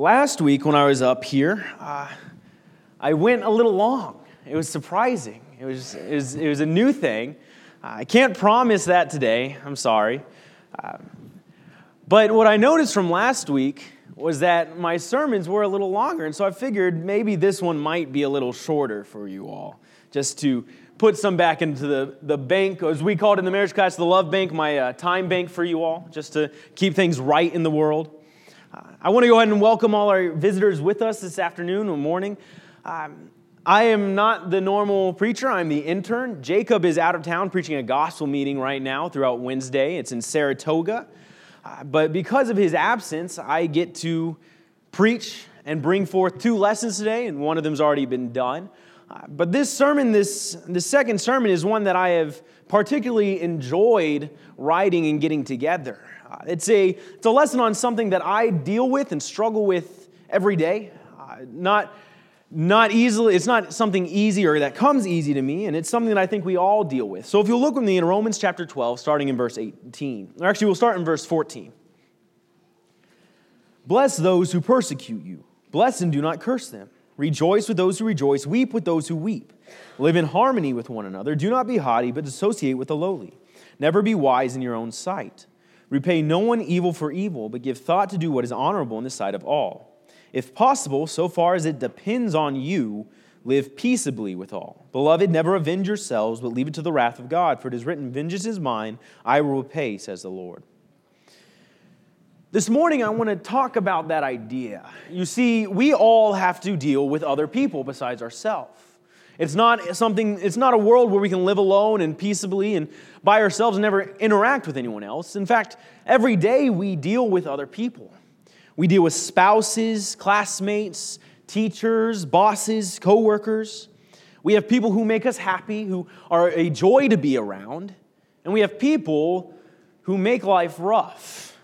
Last week, when I was up here, uh, I went a little long. It was surprising. It was, it was, it was a new thing. I can't promise that today. I'm sorry. Uh, but what I noticed from last week was that my sermons were a little longer. And so I figured maybe this one might be a little shorter for you all, just to put some back into the, the bank, as we call it in the marriage class, the love bank, my uh, time bank for you all, just to keep things right in the world. Uh, I want to go ahead and welcome all our visitors with us this afternoon or morning. Um, I am not the normal preacher, I'm the intern. Jacob is out of town preaching a gospel meeting right now throughout Wednesday. It's in Saratoga. Uh, but because of his absence, I get to preach and bring forth two lessons today, and one of them's already been done. Uh, but this sermon, this, this second sermon, is one that I have particularly enjoyed writing and getting together. Uh, it's, a, it's a lesson on something that I deal with and struggle with every day. Uh, not, not easily, it's not something easy or that comes easy to me, and it's something that I think we all deal with. So if you'll look with me in Romans chapter 12, starting in verse 18, or actually, we'll start in verse 14. Bless those who persecute you, bless and do not curse them. Rejoice with those who rejoice, weep with those who weep. Live in harmony with one another. Do not be haughty, but associate with the lowly. Never be wise in your own sight. Repay no one evil for evil, but give thought to do what is honorable in the sight of all. If possible, so far as it depends on you, live peaceably with all. Beloved, never avenge yourselves, but leave it to the wrath of God, for it is written, Vengeance is mine, I will repay, says the Lord. This morning, I want to talk about that idea. You see, we all have to deal with other people besides ourselves. It's not something, it's not a world where we can live alone and peaceably and by ourselves and never interact with anyone else. In fact, every day we deal with other people. We deal with spouses, classmates, teachers, bosses, coworkers. We have people who make us happy, who are a joy to be around. And we have people who make life rough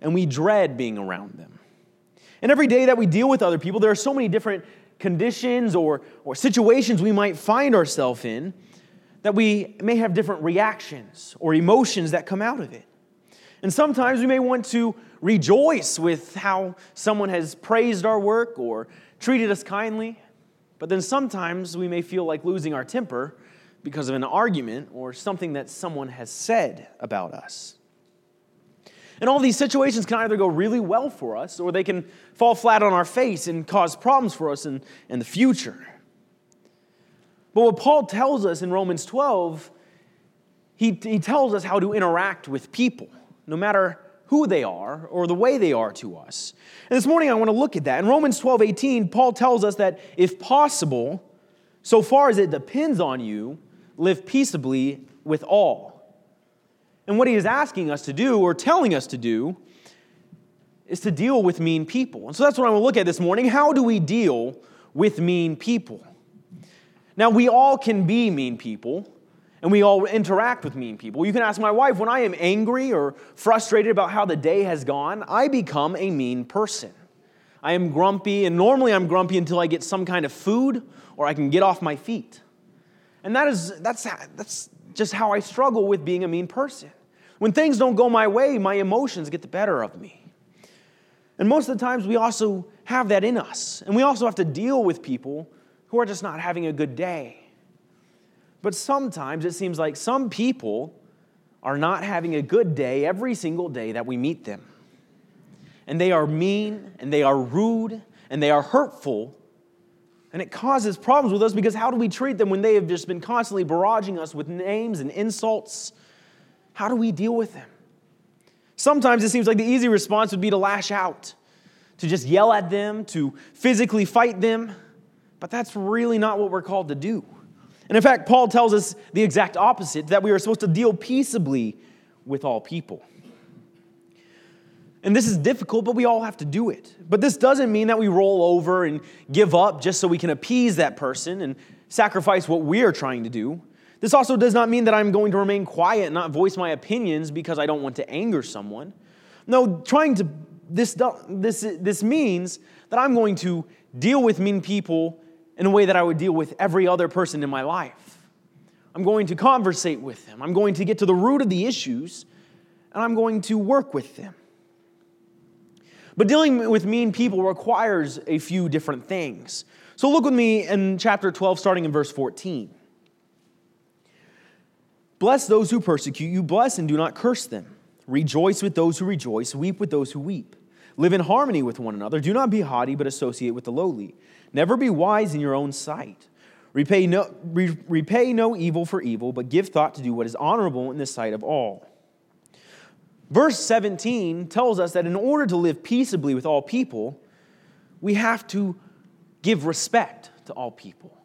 and we dread being around them. And every day that we deal with other people, there are so many different conditions or, or situations we might find ourselves in that we may have different reactions or emotions that come out of it. And sometimes we may want to rejoice with how someone has praised our work or treated us kindly, but then sometimes we may feel like losing our temper because of an argument or something that someone has said about us. And all these situations can either go really well for us or they can fall flat on our face and cause problems for us in, in the future. But what Paul tells us in Romans 12, he, he tells us how to interact with people, no matter who they are or the way they are to us. And this morning I want to look at that. In Romans 12, 18, Paul tells us that if possible, so far as it depends on you, live peaceably with all. And what he is asking us to do, or telling us to do, is to deal with mean people. And so that's what I want to look at this morning. How do we deal with mean people? Now, we all can be mean people, and we all interact with mean people. You can ask my wife, when I am angry or frustrated about how the day has gone, I become a mean person. I am grumpy, and normally I'm grumpy until I get some kind of food or I can get off my feet. And that is, that's, that's just how I struggle with being a mean person. When things don't go my way, my emotions get the better of me. And most of the times, we also have that in us. And we also have to deal with people who are just not having a good day. But sometimes it seems like some people are not having a good day every single day that we meet them. And they are mean, and they are rude, and they are hurtful. And it causes problems with us because how do we treat them when they have just been constantly barraging us with names and insults how do we deal with them? Sometimes it seems like the easy response would be to lash out, to just yell at them, to physically fight them, but that's really not what we're called to do. And in fact, Paul tells us the exact opposite that we are supposed to deal peaceably with all people. And this is difficult, but we all have to do it. But this doesn't mean that we roll over and give up just so we can appease that person and sacrifice what we are trying to do. This also does not mean that I'm going to remain quiet and not voice my opinions because I don't want to anger someone. No, trying to, this, this, this means that I'm going to deal with mean people in a way that I would deal with every other person in my life. I'm going to conversate with them. I'm going to get to the root of the issues, and I'm going to work with them. But dealing with mean people requires a few different things. So look with me in chapter 12, starting in verse 14. Bless those who persecute you, bless and do not curse them. Rejoice with those who rejoice, weep with those who weep. Live in harmony with one another. Do not be haughty, but associate with the lowly. Never be wise in your own sight. Repay no, re, repay no evil for evil, but give thought to do what is honorable in the sight of all. Verse 17 tells us that in order to live peaceably with all people, we have to give respect to all people.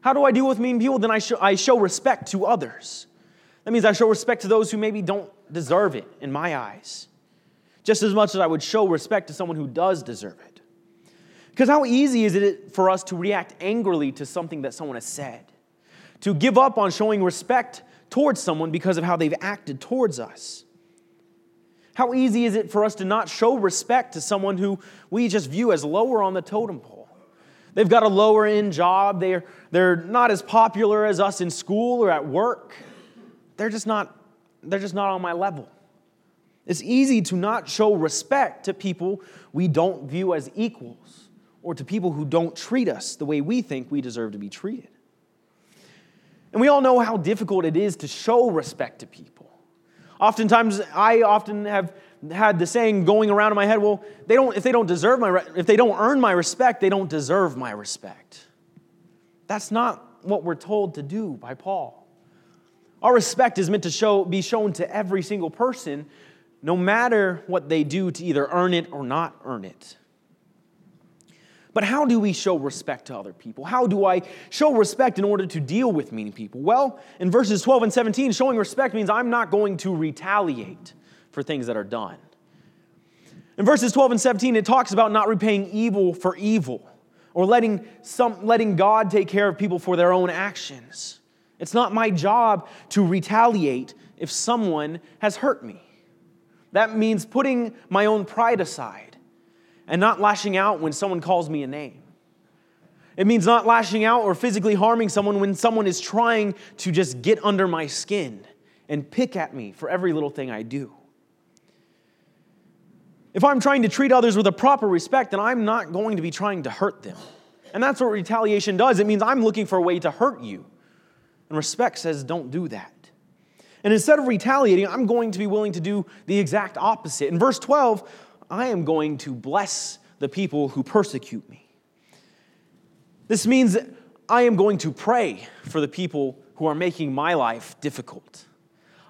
How do I deal with mean people? Then I I show respect to others. That means I show respect to those who maybe don't deserve it in my eyes, just as much as I would show respect to someone who does deserve it. Because how easy is it for us to react angrily to something that someone has said? To give up on showing respect towards someone because of how they've acted towards us? How easy is it for us to not show respect to someone who we just view as lower on the totem pole? They've got a lower end job, they're, they're not as popular as us in school or at work. They're just not, they're just not on my level. It's easy to not show respect to people we don't view as equals or to people who don't treat us the way we think we deserve to be treated. And we all know how difficult it is to show respect to people. Oftentimes, I often have had the saying going around in my head, well, they don't, if they don't deserve my, if they don't earn my respect, they don't deserve my respect. That's not what we're told to do by Paul. Our respect is meant to show, be shown to every single person, no matter what they do to either earn it or not earn it. But how do we show respect to other people? How do I show respect in order to deal with mean people? Well, in verses 12 and 17, showing respect means I'm not going to retaliate for things that are done. In verses 12 and 17, it talks about not repaying evil for evil or letting, some, letting God take care of people for their own actions. It's not my job to retaliate if someone has hurt me. That means putting my own pride aside and not lashing out when someone calls me a name. It means not lashing out or physically harming someone when someone is trying to just get under my skin and pick at me for every little thing I do. If I'm trying to treat others with a proper respect, then I'm not going to be trying to hurt them. And that's what retaliation does. It means I'm looking for a way to hurt you. And respect says, don't do that. And instead of retaliating, I'm going to be willing to do the exact opposite. In verse 12, I am going to bless the people who persecute me. This means I am going to pray for the people who are making my life difficult.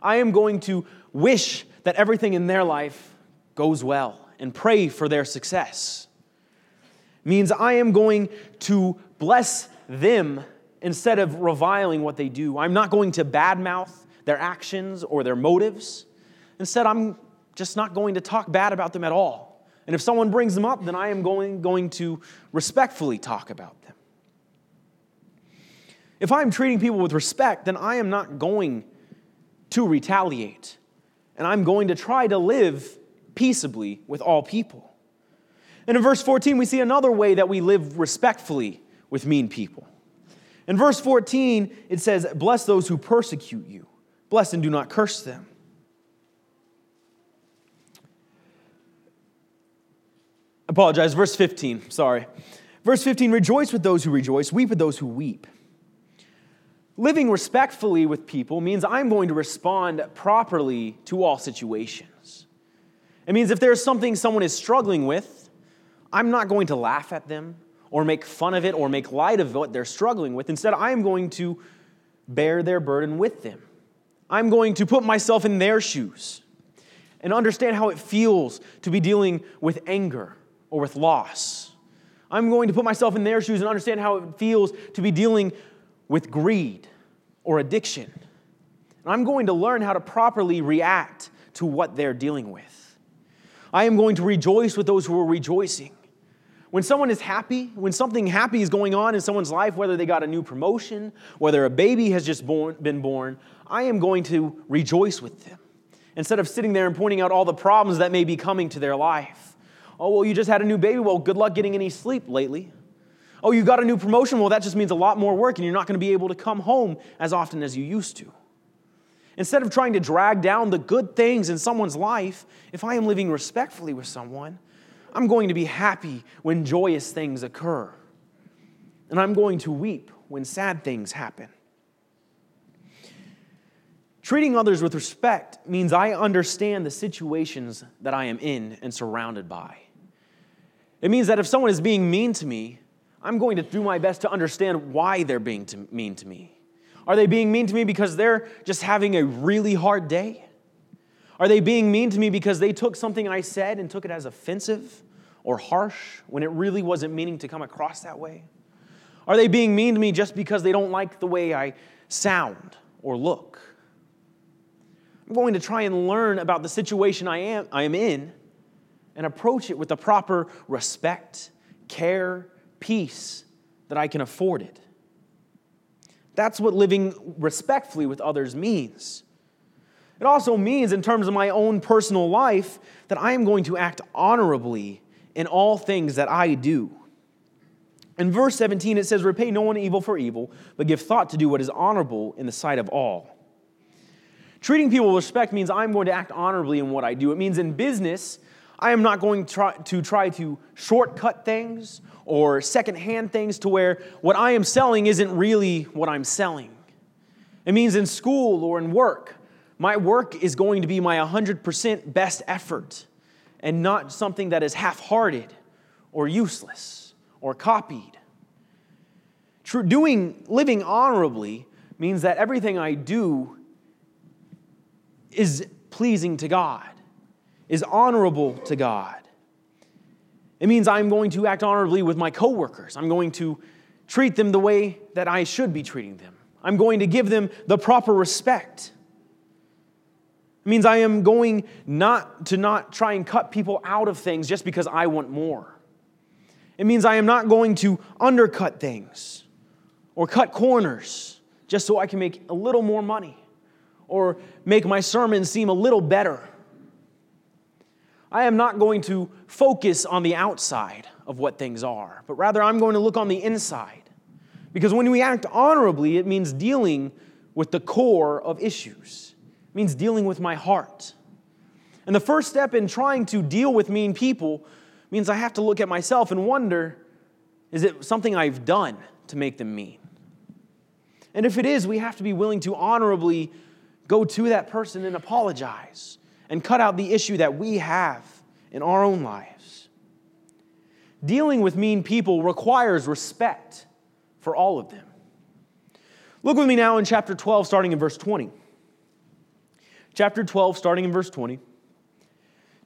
I am going to wish that everything in their life goes well and pray for their success. It means I am going to bless them instead of reviling what they do. I'm not going to badmouth their actions or their motives. Instead, I'm just not going to talk bad about them at all. And if someone brings them up, then I am going, going to respectfully talk about them. If I'm treating people with respect, then I am not going to retaliate. And I'm going to try to live peaceably with all people. And in verse 14, we see another way that we live respectfully with mean people. In verse 14, it says, Bless those who persecute you, bless and do not curse them. apologize, verse 15, sorry. Verse 15 Rejoice with those who rejoice, weep with those who weep. Living respectfully with people means I'm going to respond properly to all situations. It means if there's something someone is struggling with, I'm not going to laugh at them or make fun of it or make light of what they're struggling with. Instead, I am going to bear their burden with them. I'm going to put myself in their shoes and understand how it feels to be dealing with anger or with loss. I'm going to put myself in their shoes and understand how it feels to be dealing with greed or addiction. And I'm going to learn how to properly react to what they're dealing with. I am going to rejoice with those who are rejoicing. When someone is happy, when something happy is going on in someone's life, whether they got a new promotion, whether a baby has just born, been born, I am going to rejoice with them instead of sitting there and pointing out all the problems that may be coming to their life. Oh, well, you just had a new baby. Well, good luck getting any sleep lately. Oh, you got a new promotion. Well, that just means a lot more work, and you're not going to be able to come home as often as you used to. Instead of trying to drag down the good things in someone's life, if I am living respectfully with someone, I'm going to be happy when joyous things occur. And I'm going to weep when sad things happen. Treating others with respect means I understand the situations that I am in and surrounded by. It means that if someone is being mean to me, I'm going to do my best to understand why they're being to, mean to me. Are they being mean to me because they're just having a really hard day? Are they being mean to me because they took something I said and took it as offensive or harsh when it really wasn't meaning to come across that way? Are they being mean to me just because they don't like the way I sound or look? I'm going to try and learn about the situation I am, I am in and approach it with the proper respect, care, peace that I can afford it. That's what living respectfully with others means. It also means, in terms of my own personal life, that I am going to act honorably in all things that I do. In verse 17, it says, Repay no one evil for evil, but give thought to do what is honorable in the sight of all. Treating people with respect means I'm going to act honorably in what I do. It means in business, I am not going to try, to try to shortcut things or secondhand things to where what I am selling isn't really what I'm selling. It means in school or in work, my work is going to be my 100% best effort and not something that is half hearted or useless or copied. True, doing, living honorably means that everything I do is pleasing to God, is honorable to God. It means I'm going to act honorably with my coworkers. I'm going to treat them the way that I should be treating them. I'm going to give them the proper respect. It means I am going not to not try and cut people out of things just because I want more. It means I am not going to undercut things or cut corners just so I can make a little more money or make my sermon seem a little better. I am not going to focus on the outside of what things are, but rather I'm going to look on the inside. Because when we act honorably, it means dealing with the core of issues, means dealing with my heart. And the first step in trying to deal with mean people means I have to look at myself and wonder is it something I've done to make them mean? And if it is, we have to be willing to honorably go to that person and apologize and cut out the issue that we have in our own lives. Dealing with mean people requires respect for all of them. Look with me now in chapter 12, starting in verse 20. Chapter 12, starting in verse 20.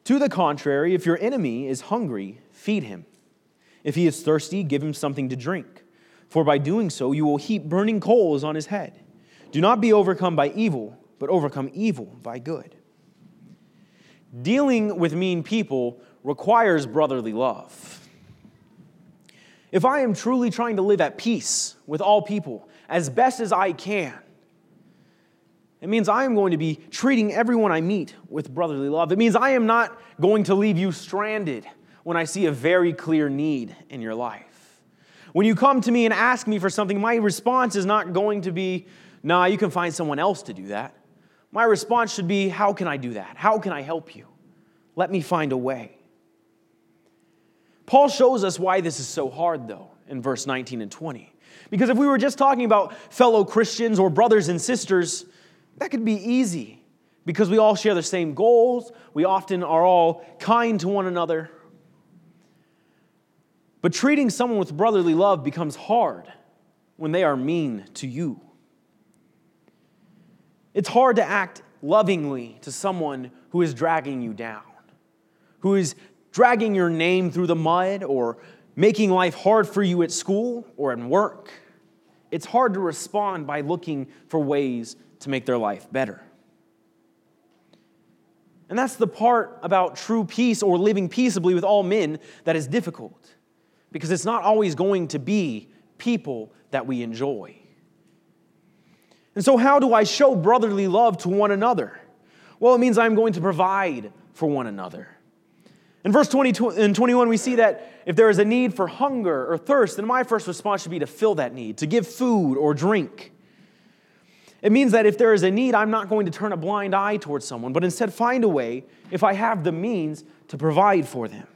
To the contrary, if your enemy is hungry, feed him. If he is thirsty, give him something to drink. For by doing so, you will heap burning coals on his head. Do not be overcome by evil but overcome evil by good. Dealing with mean people requires brotherly love. If I am truly trying to live at peace with all people as best as I can, it means I am going to be treating everyone I meet with brotherly love. It means I am not going to leave you stranded when I see a very clear need in your life. When you come to me and ask me for something, my response is not going to be, nah, you can find someone else to do that. My response should be, How can I do that? How can I help you? Let me find a way. Paul shows us why this is so hard, though, in verse 19 and 20. Because if we were just talking about fellow Christians or brothers and sisters, that could be easy because we all share the same goals. We often are all kind to one another. But treating someone with brotherly love becomes hard when they are mean to you. It's hard to act lovingly to someone who is dragging you down, who is dragging your name through the mud or making life hard for you at school or at work. It's hard to respond by looking for ways to make their life better. And that's the part about true peace or living peaceably with all men that is difficult, because it's not always going to be people that we enjoy. And so, how do I show brotherly love to one another? Well, it means I'm going to provide for one another. In verse 20 and 21, we see that if there is a need for hunger or thirst, then my first response should be to fill that need, to give food or drink. It means that if there is a need, I'm not going to turn a blind eye towards someone, but instead find a way, if I have the means, to provide for them.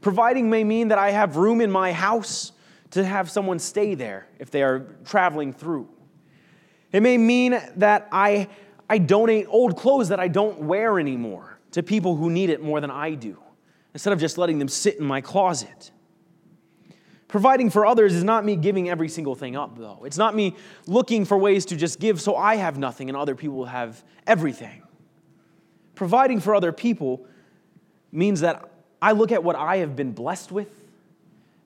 Providing may mean that I have room in my house to have someone stay there if they are traveling through. It may mean that I, I donate old clothes that I don't wear anymore to people who need it more than I do, instead of just letting them sit in my closet. Providing for others is not me giving every single thing up, though. It's not me looking for ways to just give so I have nothing and other people have everything. Providing for other people means that I look at what I have been blessed with,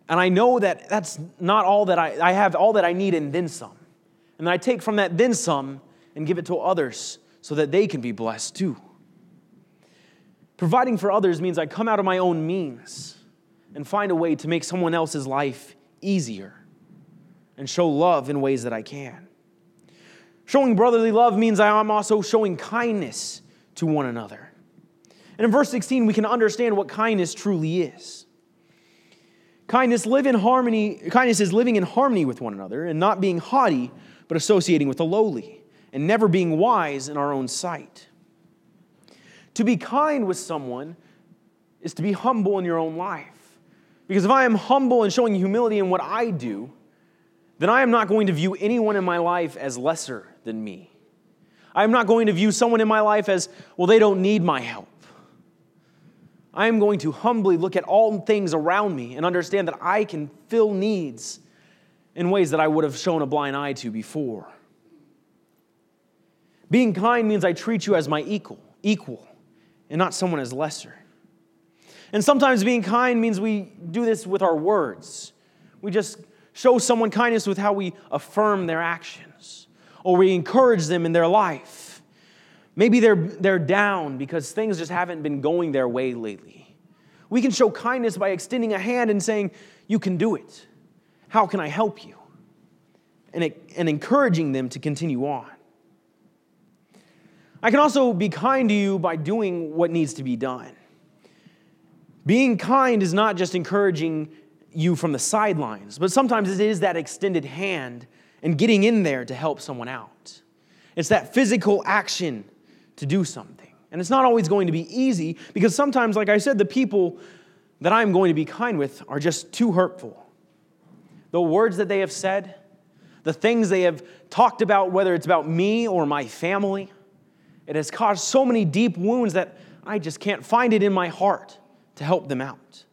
and I know that that's not all that I, I have, all that I need, and then some. And then I take from that then some and give it to others so that they can be blessed too. Providing for others means I come out of my own means and find a way to make someone else's life easier and show love in ways that I can. Showing brotherly love means I am also showing kindness to one another. And in verse 16, we can understand what kindness truly is. Kindness live in harmony, kindness is living in harmony with one another and not being haughty, but associating with the lowly, and never being wise in our own sight. To be kind with someone is to be humble in your own life. Because if I am humble and showing humility in what I do, then I am not going to view anyone in my life as lesser than me. I am not going to view someone in my life as, well, they don't need my help. I am going to humbly look at all things around me and understand that I can fill needs in ways that I would have shown a blind eye to before. Being kind means I treat you as my equal, equal, and not someone as lesser. And sometimes being kind means we do this with our words. We just show someone kindness with how we affirm their actions or we encourage them in their life. Maybe they're, they're down because things just haven't been going their way lately. We can show kindness by extending a hand and saying, You can do it. How can I help you? And, it, and encouraging them to continue on. I can also be kind to you by doing what needs to be done. Being kind is not just encouraging you from the sidelines, but sometimes it is that extended hand and getting in there to help someone out. It's that physical action to do something. And it's not always going to be easy because sometimes, like I said, the people that I'm going to be kind with are just too hurtful. The words that they have said, the things they have talked about, whether it's about me or my family, it has caused so many deep wounds that I just can't find it in my heart to help them out.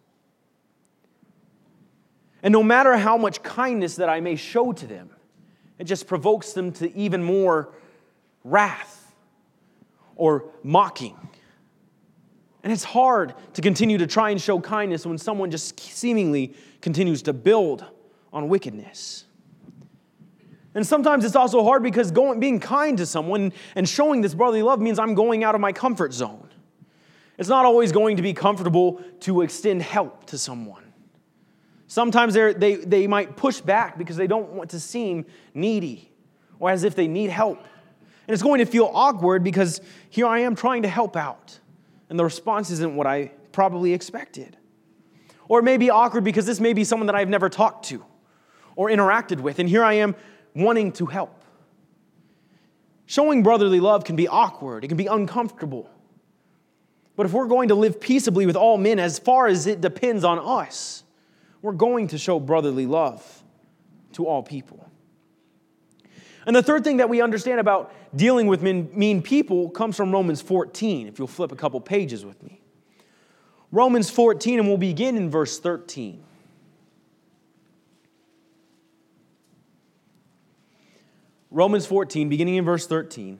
And no matter how much kindness that I may show to them, it just provokes them to even more wrath or mocking. And it's hard to continue to try and show kindness when someone just seemingly continues to build on wickedness. And sometimes it's also hard because going, being kind to someone and showing this brotherly love means I'm going out of my comfort zone. It's not always going to be comfortable to extend help to someone. Sometimes they, they might push back because they don't want to seem needy or as if they need help. And it's going to feel awkward because here I am trying to help out, and the response isn't what I probably expected. Or it may be awkward because this may be someone that I've never talked to or interacted with, and here I am wanting to help. Showing brotherly love can be awkward, it can be uncomfortable. But if we're going to live peaceably with all men, as far as it depends on us, we're going to show brotherly love to all people. And the third thing that we understand about dealing with mean people comes from Romans 14, if you'll flip a couple pages with me. Romans 14, and we'll begin in verse 13. Romans 14, beginning in verse 13.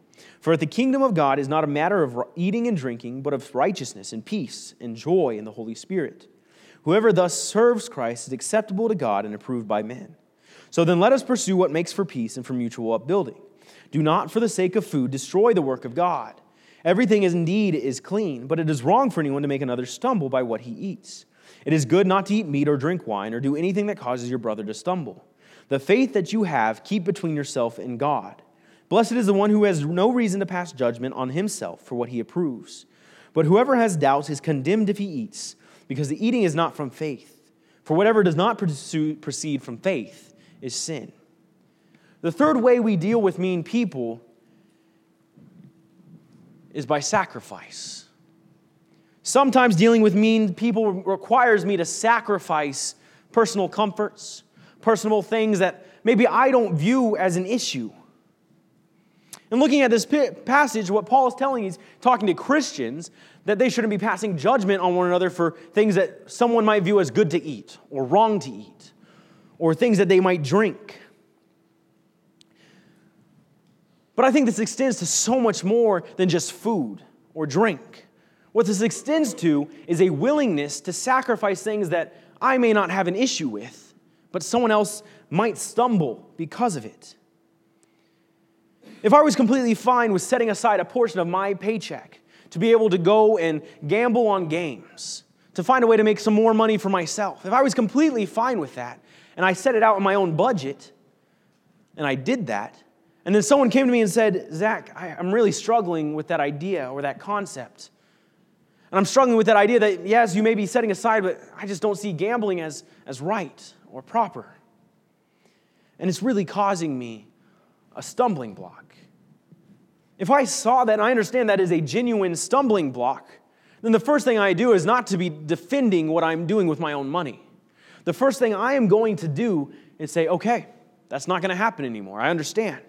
For the kingdom of God is not a matter of eating and drinking, but of righteousness and peace and joy in the Holy Spirit. Whoever thus serves Christ is acceptable to God and approved by men. So then let us pursue what makes for peace and for mutual upbuilding. Do not, for the sake of food, destroy the work of God. Everything is indeed is clean, but it is wrong for anyone to make another stumble by what he eats. It is good not to eat meat or drink wine or do anything that causes your brother to stumble. The faith that you have, keep between yourself and God. Blessed is the one who has no reason to pass judgment on himself for what he approves. But whoever has doubts is condemned if he eats, because the eating is not from faith. For whatever does not proceed from faith is sin. The third way we deal with mean people is by sacrifice. Sometimes dealing with mean people requires me to sacrifice personal comforts, personal things that maybe I don't view as an issue. And looking at this passage, what Paul is telling, he's talking to Christians that they shouldn't be passing judgment on one another for things that someone might view as good to eat or wrong to eat or things that they might drink. But I think this extends to so much more than just food or drink. What this extends to is a willingness to sacrifice things that I may not have an issue with, but someone else might stumble because of it. If I was completely fine with setting aside a portion of my paycheck to be able to go and gamble on games, to find a way to make some more money for myself, if I was completely fine with that, and I set it out in my own budget, and I did that, and then someone came to me and said, Zach, I, am really struggling with that idea or that concept. And I'm struggling with that idea that, yes, you may be setting aside, but I just don't see gambling as, as right or proper. And it's really causing me a stumbling block. If I saw that and I understand that is a genuine stumbling block, then the first thing I do is not to be defending what I'm doing with my own money. The first thing I am going to do is say, okay, that's not going to happen anymore. I understand.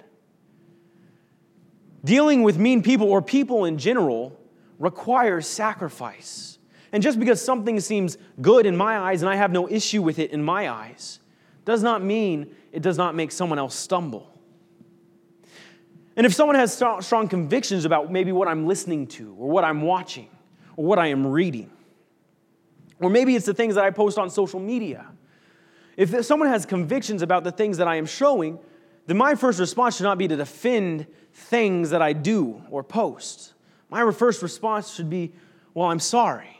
Dealing with mean people or people in general requires sacrifice. And just because something seems good in my eyes and I have no issue with it in my eyes, does not mean it does not make someone else stumble. And if someone has strong convictions about maybe what I'm listening to, or what I'm watching, or what I am reading, or maybe it's the things that I post on social media, if someone has convictions about the things that I am showing, then my first response should not be to defend things that I do or post. My first response should be, Well, I'm sorry.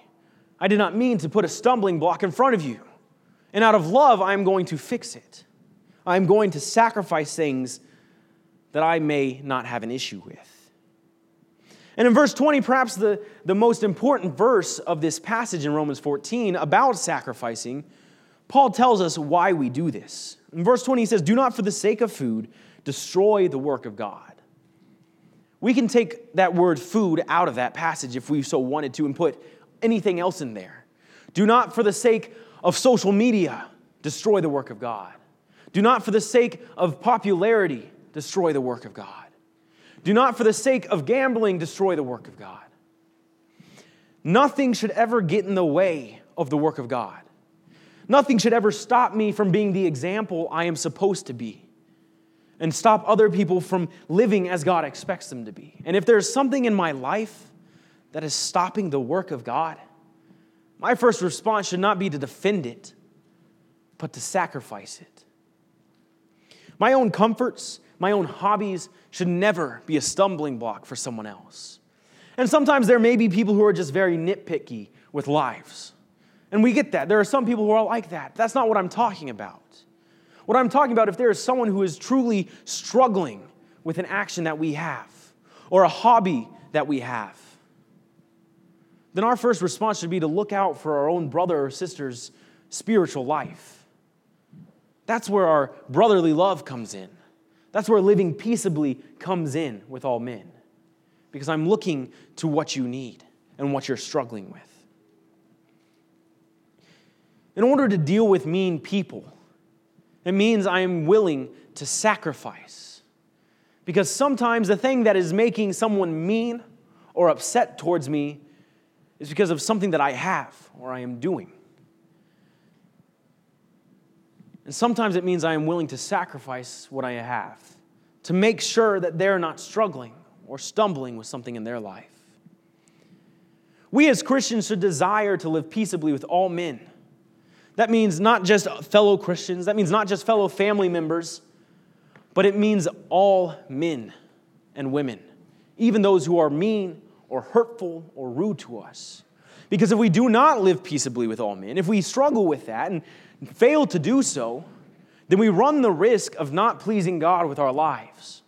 I did not mean to put a stumbling block in front of you. And out of love, I'm going to fix it. I'm going to sacrifice things that I may not have an issue with. And in verse 20, perhaps the, the most important verse of this passage in Romans 14 about sacrificing, Paul tells us why we do this. In verse 20, he says, Do not for the sake of food destroy the work of God. We can take that word food out of that passage if we so wanted to and put anything else in there. Do not, for the sake of social media, destroy the work of God. Do not, for the sake of popularity, destroy the work of God. Do not, for the sake of gambling, destroy the work of God. Nothing should ever get in the way of the work of God. Nothing should ever stop me from being the example I am supposed to be and stop other people from living as God expects them to be. And if there's something in my life that is stopping the work of God, my first response should not be to defend it, but to sacrifice it. My own comforts, my own hobbies should never be a stumbling block for someone else. And sometimes there may be people who are just very nitpicky with lives. And we get that. There are some people who are like that. That's not what I'm talking about. What I'm talking about, if there is someone who is truly struggling with an action that we have or a hobby that we have, then our first response should be to look out for our own brother or sister's spiritual life. That's where our brotherly love comes in. That's where living peaceably comes in with all men. Because I'm looking to what you need and what you're struggling with. In order to deal with mean people, it means I am willing to sacrifice. Because sometimes the thing that is making someone mean or upset towards me is because of something that I have or I am doing. And sometimes it means I am willing to sacrifice what I have to make sure that they're not struggling or stumbling with something in their life. We as Christians should desire to live peaceably with all men that means not just fellow Christians, that means not just fellow family members, but it means all men and women, even those who are mean or hurtful or rude to us. Because if we do not live peaceably with all men, if we struggle with that and fail to do so, then we run the risk of not pleasing God with our lives.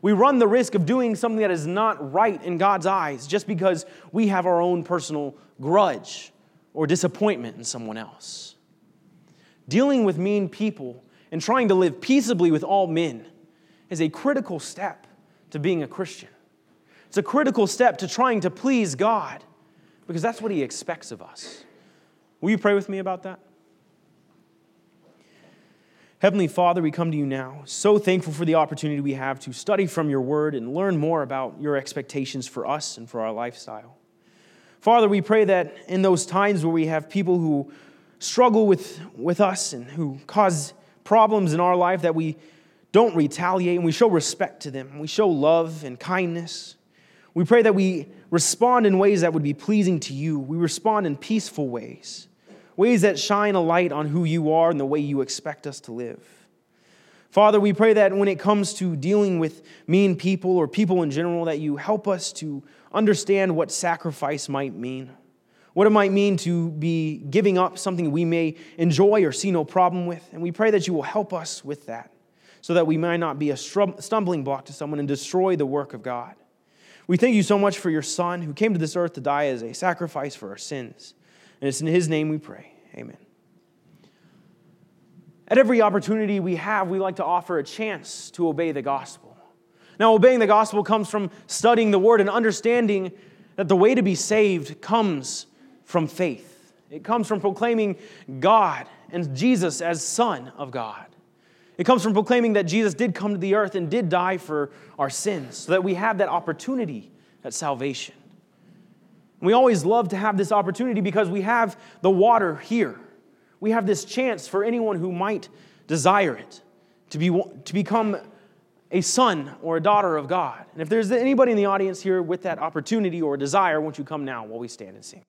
We run the risk of doing something that is not right in God's eyes just because we have our own personal grudge or disappointment in someone else. Dealing with mean people and trying to live peaceably with all men is a critical step to being a Christian. It's a critical step to trying to please God because that's what He expects of us. Will you pray with me about that? Heavenly Father, we come to you now, so thankful for the opportunity we have to study from your word and learn more about your expectations for us and for our lifestyle. Father, we pray that in those times where we have people who struggle with, with us and who cause problems in our life, that we don't retaliate and we show respect to them. We show love and kindness. We pray that we respond in ways that would be pleasing to you. We respond in peaceful ways ways that shine a light on who you are and the way you expect us to live. Father, we pray that when it comes to dealing with mean people or people in general, that you help us to understand what sacrifice might mean, what it might mean to be giving up something we may enjoy or see no problem with. And we pray that you will help us with that so that we might not be a stumbling block to someone and destroy the work of God. We thank you so much for your Son who came to this earth to die as a sacrifice for our sins. And it's in His name we pray. Amen. At every opportunity we have, we like to offer a chance to obey the gospel. Now, obeying the gospel comes from studying the word and understanding that the way to be saved comes from faith. It comes from proclaiming God and Jesus as Son of God. It comes from proclaiming that Jesus did come to the earth and did die for our sins so that we have that opportunity at salvation. We always love to have this opportunity because we have the water here. We have this chance for anyone who might desire it to, be, to become a son or a daughter of God. And if there's anybody in the audience here with that opportunity or desire, won't you come now while we stand and sing?